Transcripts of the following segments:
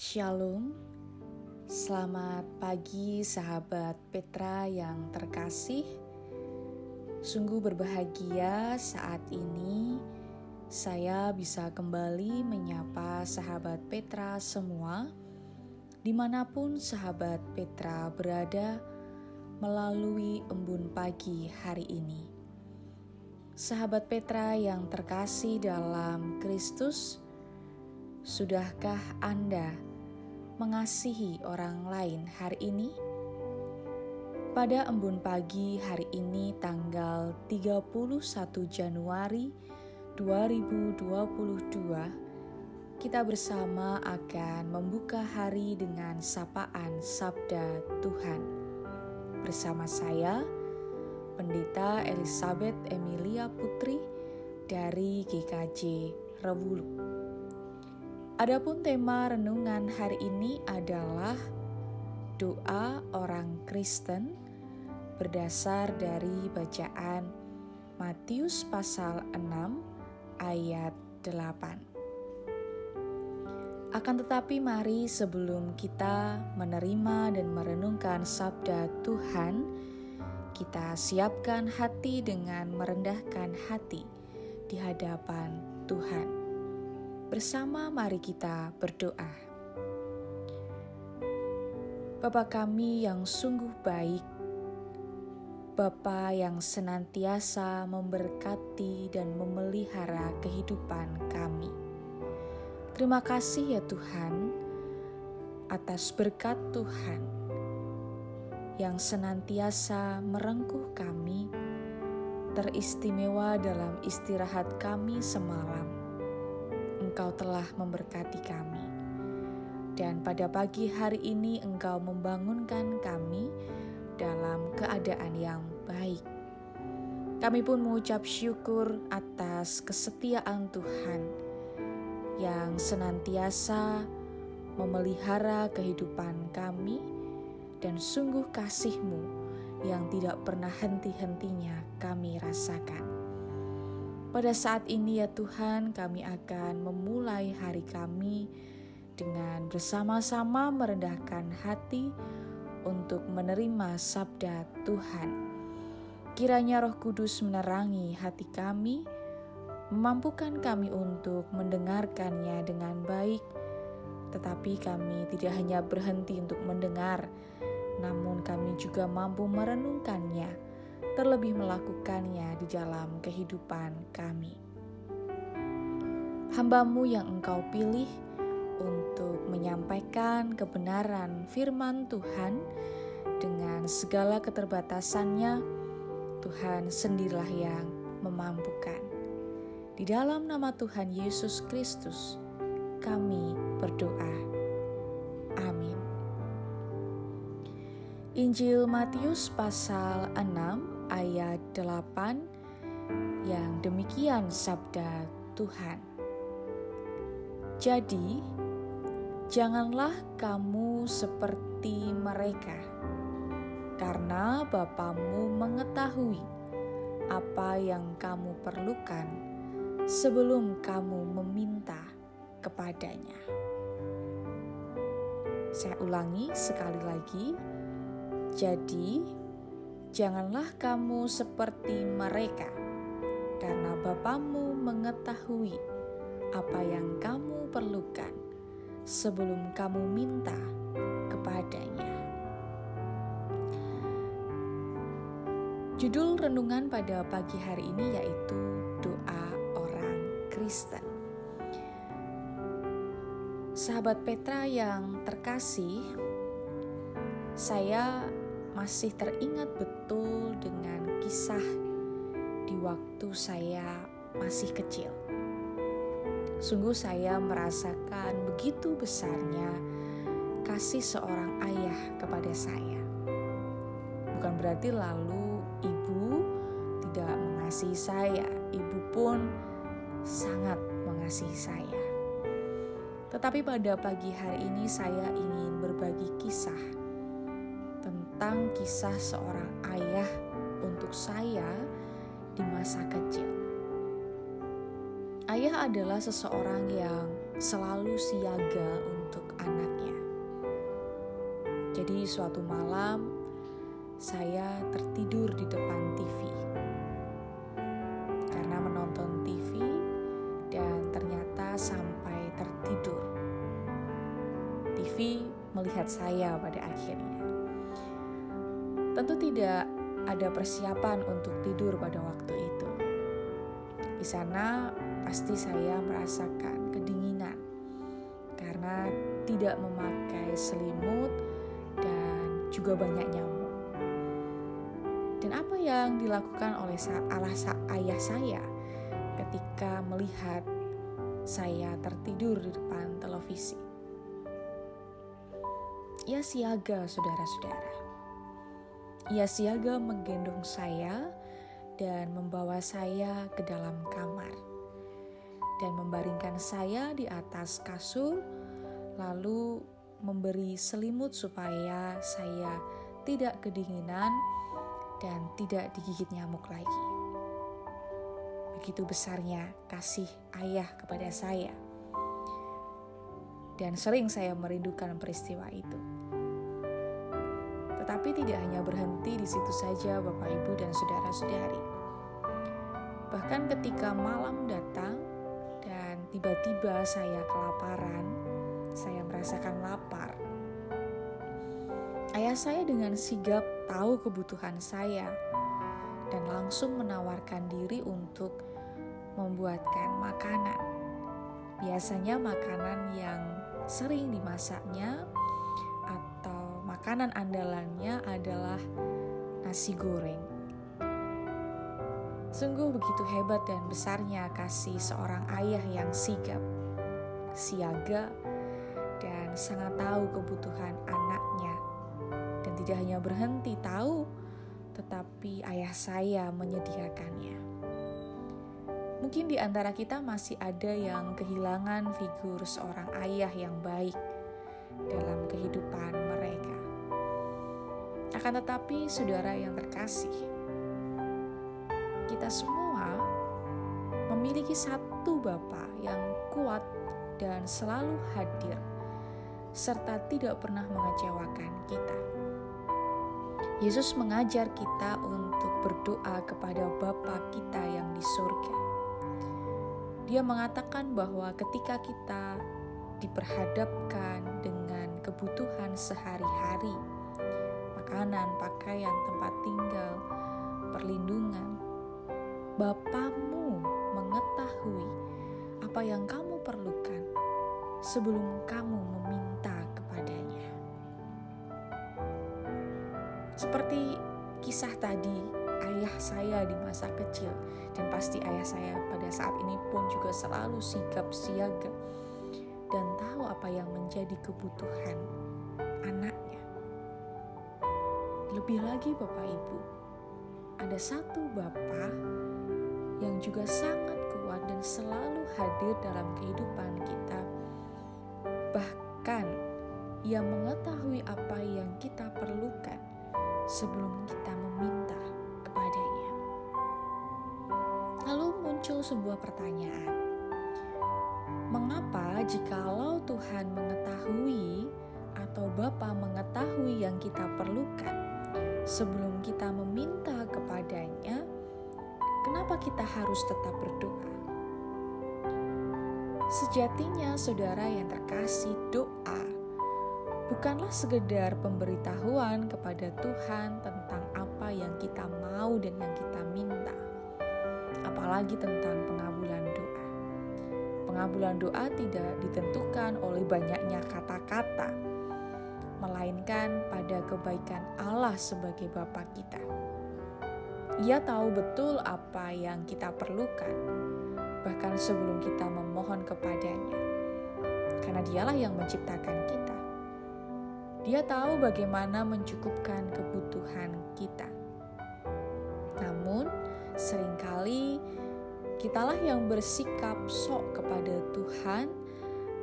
Shalom, selamat pagi sahabat Petra yang terkasih. Sungguh berbahagia saat ini saya bisa kembali menyapa sahabat Petra semua, di mana pun sahabat Petra berada melalui embun pagi hari ini. Sahabat Petra yang terkasih dalam Kristus, sudahkah Anda mengasihi orang lain hari ini? Pada embun pagi hari ini tanggal 31 Januari 2022, kita bersama akan membuka hari dengan sapaan Sabda Tuhan. Bersama saya, Pendeta Elizabeth Emilia Putri dari GKJ Rewulu. Adapun tema renungan hari ini adalah doa orang Kristen berdasar dari bacaan Matius pasal 6 ayat 8. Akan tetapi mari sebelum kita menerima dan merenungkan sabda Tuhan, kita siapkan hati dengan merendahkan hati di hadapan Tuhan. Bersama mari kita berdoa. Bapa kami yang sungguh baik, Bapa yang senantiasa memberkati dan memelihara kehidupan kami. Terima kasih ya Tuhan atas berkat Tuhan yang senantiasa merengkuh kami, teristimewa dalam istirahat kami semalam. Engkau telah memberkati kami, dan pada pagi hari ini Engkau membangunkan kami dalam keadaan yang baik. Kami pun mengucap syukur atas kesetiaan Tuhan yang senantiasa memelihara kehidupan kami dan sungguh kasih-Mu yang tidak pernah henti-hentinya kami rasakan. Pada saat ini ya Tuhan kami akan memulai hari kami dengan bersama-sama merendahkan hati untuk menerima sabda Tuhan. Kiranya Roh Kudus menerangi hati kami, memampukan kami untuk mendengarkannya dengan baik, tetapi kami tidak hanya berhenti untuk mendengar, namun kami juga mampu merenungkannya, terlebih melakukannya di dalam kehidupan kami. Hambamu yang engkau pilih untuk menyampaikan kebenaran firman Tuhan dengan segala keterbatasannya, Tuhan sendirilah yang memampukan. Di dalam nama Tuhan Yesus Kristus, kami berdoa. Injil Matius pasal 6 ayat 8 yang demikian sabda Tuhan. Jadi, janganlah kamu seperti mereka, karena Bapamu mengetahui apa yang kamu perlukan sebelum kamu meminta kepadanya. Saya ulangi sekali lagi jadi, janganlah kamu seperti mereka, karena Bapamu mengetahui apa yang kamu perlukan sebelum kamu minta kepadanya. Judul renungan pada pagi hari ini yaitu Doa Orang Kristen. Sahabat Petra yang terkasih, saya masih teringat betul dengan kisah di waktu saya masih kecil. Sungguh saya merasakan begitu besarnya kasih seorang ayah kepada saya. Bukan berarti lalu ibu tidak mengasihi saya, ibu pun sangat mengasihi saya. Tetapi pada pagi hari ini saya ingin berbagi kisah tentang kisah seorang ayah untuk saya di masa kecil. Ayah adalah seseorang yang selalu siaga untuk anaknya. Jadi, suatu malam saya tertidur di depan TV karena menonton TV dan ternyata sampai tertidur. TV melihat saya pada akhirnya. Tentu tidak ada persiapan untuk tidur pada waktu itu. Di sana pasti saya merasakan kedinginan karena tidak memakai selimut dan juga banyak nyamuk. Dan apa yang dilakukan oleh Allah ayah saya ketika melihat saya tertidur di depan televisi? Ia siaga, saudara-saudara. Ia siaga menggendong saya dan membawa saya ke dalam kamar dan membaringkan saya di atas kasur, lalu memberi selimut supaya saya tidak kedinginan dan tidak digigit nyamuk lagi. Begitu besarnya kasih ayah kepada saya, dan sering saya merindukan peristiwa itu. Tetapi tidak hanya berhenti di situ saja, Bapak, Ibu, dan saudara-saudari. Bahkan ketika malam datang dan tiba-tiba saya kelaparan, saya merasakan lapar. Ayah saya dengan sigap tahu kebutuhan saya dan langsung menawarkan diri untuk membuatkan makanan. Biasanya makanan yang sering dimasaknya makanan andalannya adalah nasi goreng. Sungguh begitu hebat dan besarnya kasih seorang ayah yang sigap, siaga, dan sangat tahu kebutuhan anaknya. Dan tidak hanya berhenti tahu, tetapi ayah saya menyediakannya. Mungkin di antara kita masih ada yang kehilangan figur seorang ayah yang baik dalam kehidupan. Akan tetapi, saudara yang terkasih, kita semua memiliki satu Bapa yang kuat dan selalu hadir, serta tidak pernah mengecewakan kita. Yesus mengajar kita untuk berdoa kepada Bapa kita yang di surga. Dia mengatakan bahwa ketika kita diperhadapkan dengan kebutuhan sehari-hari, makanan, pakaian, tempat tinggal, perlindungan. Bapamu mengetahui apa yang kamu perlukan sebelum kamu meminta kepadanya. Seperti kisah tadi, ayah saya di masa kecil dan pasti ayah saya pada saat ini pun juga selalu sigap siaga dan tahu apa yang menjadi kebutuhan anaknya. Lebih lagi Bapak Ibu, ada satu Bapak yang juga sangat kuat dan selalu hadir dalam kehidupan kita. Bahkan ia mengetahui apa yang kita perlukan sebelum kita meminta kepadanya. Lalu muncul sebuah pertanyaan. Mengapa jikalau Tuhan mengetahui atau Bapa mengetahui yang kita perlukan, sebelum kita meminta kepadanya, kenapa kita harus tetap berdoa? Sejatinya, saudara yang terkasih, doa bukanlah sekedar pemberitahuan kepada Tuhan tentang apa yang kita mau dan yang kita minta, apalagi tentang pengabulan doa. Pengabulan doa tidak ditentukan oleh banyaknya kata-kata melainkan pada kebaikan Allah sebagai Bapa kita. Ia tahu betul apa yang kita perlukan, bahkan sebelum kita memohon kepadanya, karena Dialah yang menciptakan kita. Dia tahu bagaimana mencukupkan kebutuhan kita. Namun, sering kali kitalah yang bersikap sok kepada Tuhan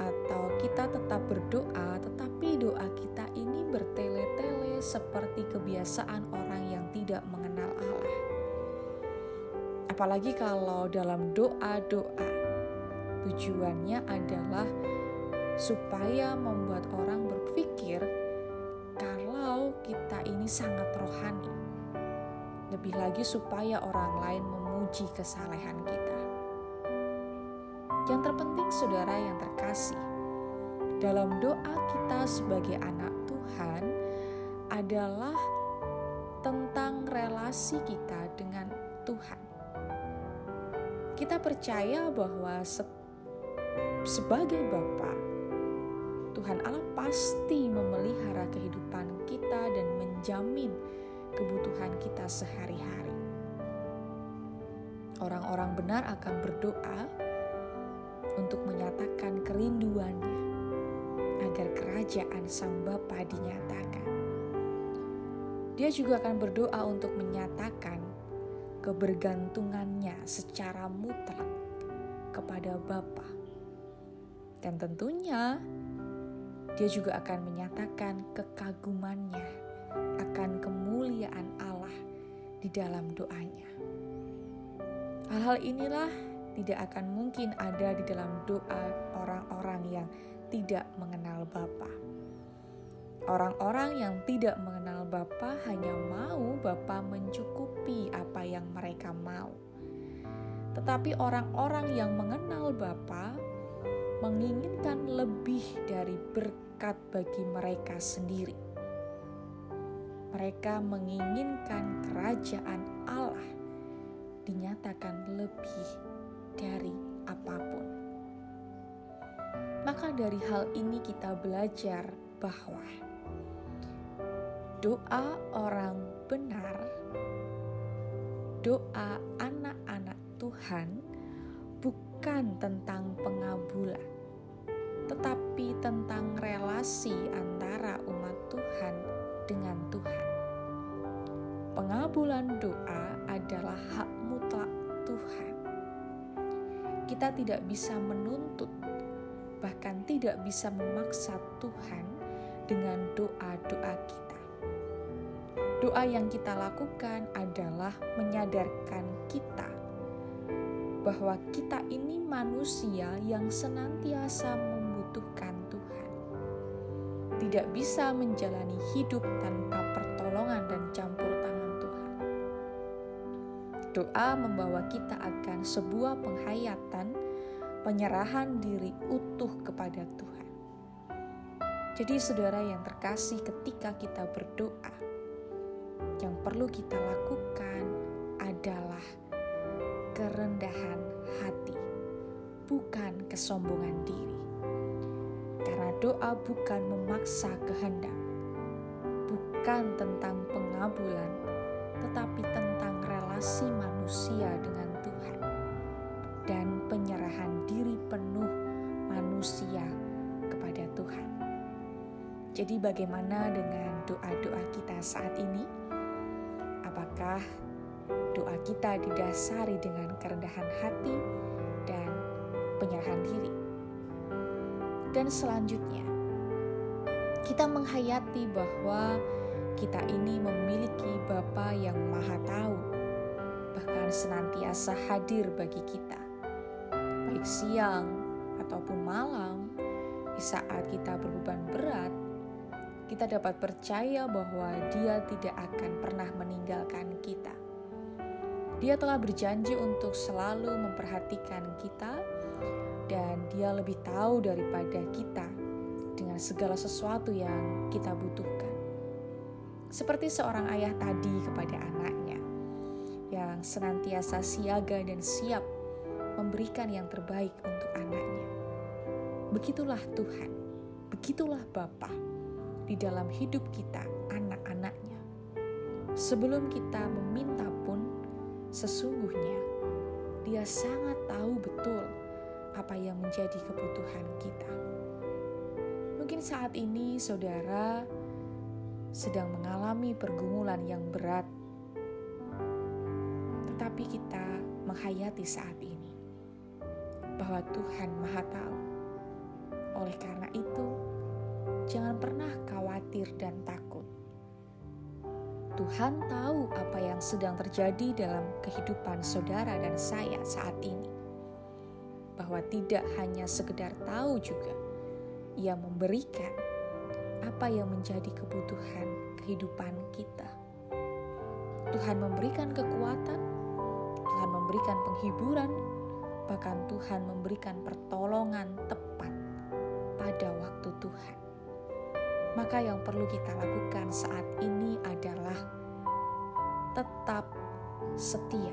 atau kita tetap berdoa, tetapi doa kita ini bertele-tele seperti kebiasaan orang yang tidak mengenal Allah. Apalagi kalau dalam doa-doa tujuannya adalah supaya membuat orang berpikir kalau kita ini sangat rohani. Lebih lagi supaya orang lain memuji kesalehan kita. Yang terpenting saudara yang terkasih, dalam doa kita sebagai anak Tuhan adalah tentang relasi kita dengan Tuhan. Kita percaya bahwa se sebagai Bapa, Tuhan Allah pasti memelihara kehidupan kita dan menjamin kebutuhan kita sehari-hari. Orang-orang benar akan berdoa untuk menyatakan kerinduannya agar kerajaan Sang Bapa dinyatakan. Dia juga akan berdoa untuk menyatakan kebergantungannya secara mutlak kepada Bapa. Dan tentunya dia juga akan menyatakan kekagumannya akan kemuliaan Allah di dalam doanya. Hal-hal inilah tidak akan mungkin ada di dalam doa orang-orang yang tidak mengenal Bapa. Orang-orang yang tidak mengenal Bapa hanya mau Bapa mencukupi apa yang mereka mau. Tetapi orang-orang yang mengenal Bapa menginginkan lebih dari berkat bagi mereka sendiri. Mereka menginginkan kerajaan Allah dinyatakan lebih dari apa pun. Maka dari hal ini kita belajar bahwa doa orang benar, doa anak-anak Tuhan bukan tentang pengabulan, tetapi tentang relasi antara umat Tuhan dengan Tuhan. Pengabulan doa adalah hak mutlak Tuhan kita tidak bisa menuntut, bahkan tidak bisa memaksa Tuhan dengan doa-doa kita. Doa yang kita lakukan adalah menyadarkan kita bahwa kita ini manusia yang senantiasa membutuhkan Tuhan. Tidak bisa menjalani hidup tanpa pertolongan dan campur Doa membawa kita akan sebuah penghayatan, penyerahan diri utuh kepada Tuhan. Jadi, saudara yang terkasih, ketika kita berdoa, yang perlu kita lakukan adalah kerendahan hati, bukan kesombongan diri. Karena doa bukan memaksa kehendak, bukan tentang pengabulan, tetapi tentang relasi manusia dengan Tuhan dan penyerahan diri penuh manusia kepada Tuhan. Jadi, bagaimana dengan doa-doa kita saat ini? Apakah doa kita didasari dengan kerendahan hati dan penyerahan diri? Dan selanjutnya, kita menghayati bahwa kita ini memiliki Bapa yang Maha Tahu, bahkan senantiasa hadir bagi kita, baik siang ataupun malam, di saat kita berbeban berat. Kita dapat percaya bahwa Dia tidak akan pernah meninggalkan kita. Dia telah berjanji untuk selalu memperhatikan kita, dan Dia lebih tahu daripada kita dengan segala sesuatu yang kita butuhkan seperti seorang ayah tadi kepada anaknya yang senantiasa siaga dan siap memberikan yang terbaik untuk anaknya. Begitulah Tuhan, begitulah Bapa di dalam hidup kita anak-anaknya. Sebelum kita meminta pun sesungguhnya dia sangat tahu betul apa yang menjadi kebutuhan kita. Mungkin saat ini saudara sedang mengalami pergumulan yang berat, tetapi kita menghayati saat ini bahwa Tuhan Maha Tahu. Oleh karena itu, jangan pernah khawatir dan takut. Tuhan tahu apa yang sedang terjadi dalam kehidupan saudara dan saya saat ini. Bahwa tidak hanya sekedar tahu juga, Ia memberikan apa yang menjadi kebutuhan kehidupan kita. Tuhan memberikan kekuatan, memberikan penghiburan, bahkan Tuhan memberikan pertolongan tepat pada waktu Tuhan. Maka yang perlu kita lakukan saat ini adalah tetap setia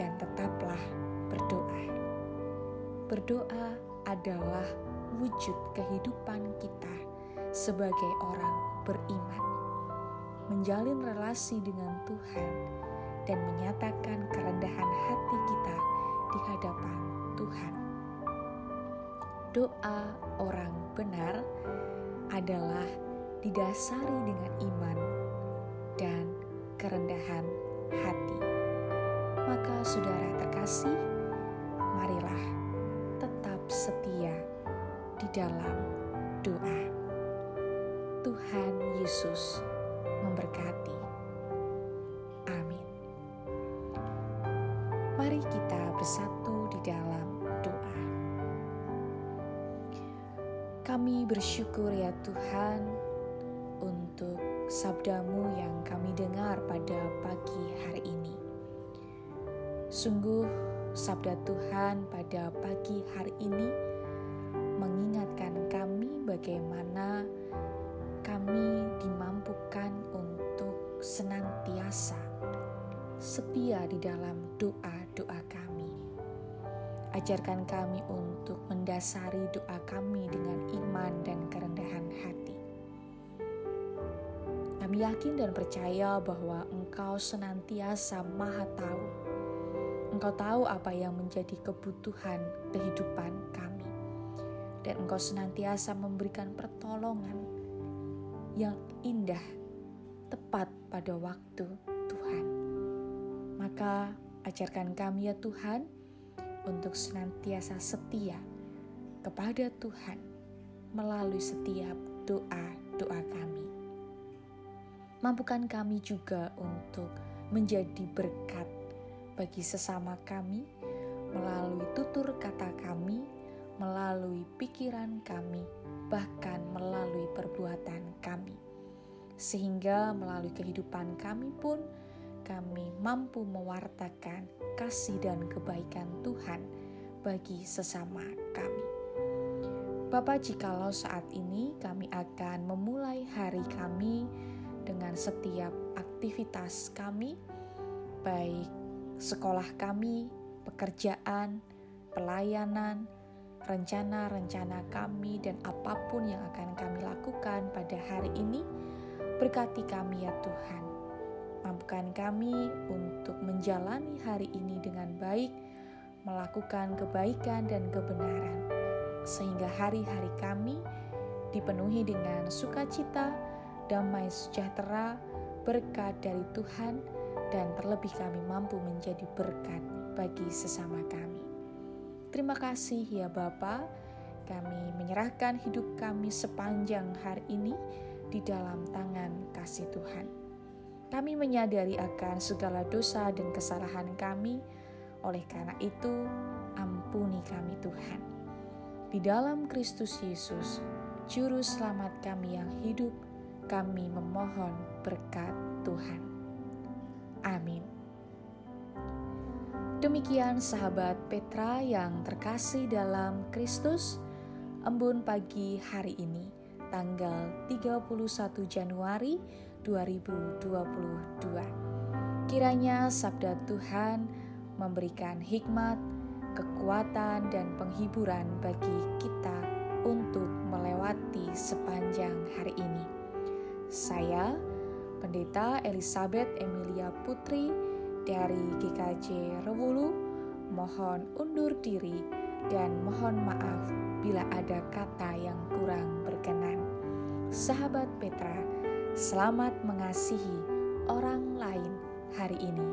dan tetaplah berdoa. Berdoa adalah wujud kehidupan kita sebagai orang beriman, menjalin relasi dengan Tuhan, dan menyatakan kerendahan hati kita di hadapan Tuhan. Doa orang benar adalah didasari dengan iman dan kerendahan hati. Maka, saudara terkasih, marilah tetap setia di dalam doa. Tuhan Yesus memberkati. Mari kita bersatu di dalam doa. Kami bersyukur ya Tuhan untuk sabdamu yang kami dengar pada pagi hari ini. Sungguh sabda Tuhan pada pagi hari ini mengingatkan kami bagaimana kami dimampukan untuk senantiasa setia di dalam doa-doa kami. Ajarkan kami untuk mendasari doa kami dengan iman dan kerendahan hati. Kami yakin dan percaya bahwa Engkau senantiasa Maha Tahu. Engkau tahu apa yang menjadi kebutuhan kehidupan kami, dan Engkau senantiasa memberikan pertolongan yang indah tepat pada waktu Tuhan. Maka ajarkan kami ya Tuhan untuk senantiasa setia kepada Tuhan melalui setiap doa-doa kami. Mampukan kami juga untuk menjadi berkat bagi sesama kami melalui tutur kata kami, melalui pikiran kami, bahkan melalui perbuatan kami, sehingga melalui kehidupan kami pun kami mampu mewartakan kasih dan kebaikan Tuhan bagi sesama kami. Bapak, jikalau saat ini kami akan memulai hari kami dengan setiap aktivitas kami, baik sekolah kami, pekerjaan, pelayanan, rencana-rencana kami dan apa pun yang akan kami lakukan pada hari ini. Berkati kami ya Tuhan. Mampukan kami untuk menjalani hari ini dengan baik, melakukan kebaikan dan kebenaran, sehingga hari-hari kami dipenuhi dengan sukacita, damai sejahtera, berkat dari Tuhan, dan terlebih kami mampu menjadi berkat bagi sesama kami. Terima kasih ya Bapa, kami menyerahkan hidup kami sepanjang hari ini di dalam tangan kasih Tuhan. Kami menyadari akan segala dosa dan kesalahan kami, oleh karena itu ampuni kami Tuhan. Di dalam Kristus Yesus, Juru Selamat kami yang hidup, kami memohon berkat Tuhan. Amin. Demikian sahabat Petra yang terkasih dalam Kristus, embun pagi hari ini, tanggal 31 Januari 2022. Kiranya sabda Tuhan memberikan hikmat, kekuatan, dan penghiburan bagi kita untuk melewati sepanjang hari ini. Saya, Pendeta Elizabeth Emilia Putri, dari GKJ Rewulu, mohon undur diri dan mohon maaf bila ada kata yang kurang berkenan. Sahabat Petra, selamat mengasihi orang lain hari ini.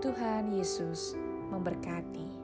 Tuhan Yesus memberkati.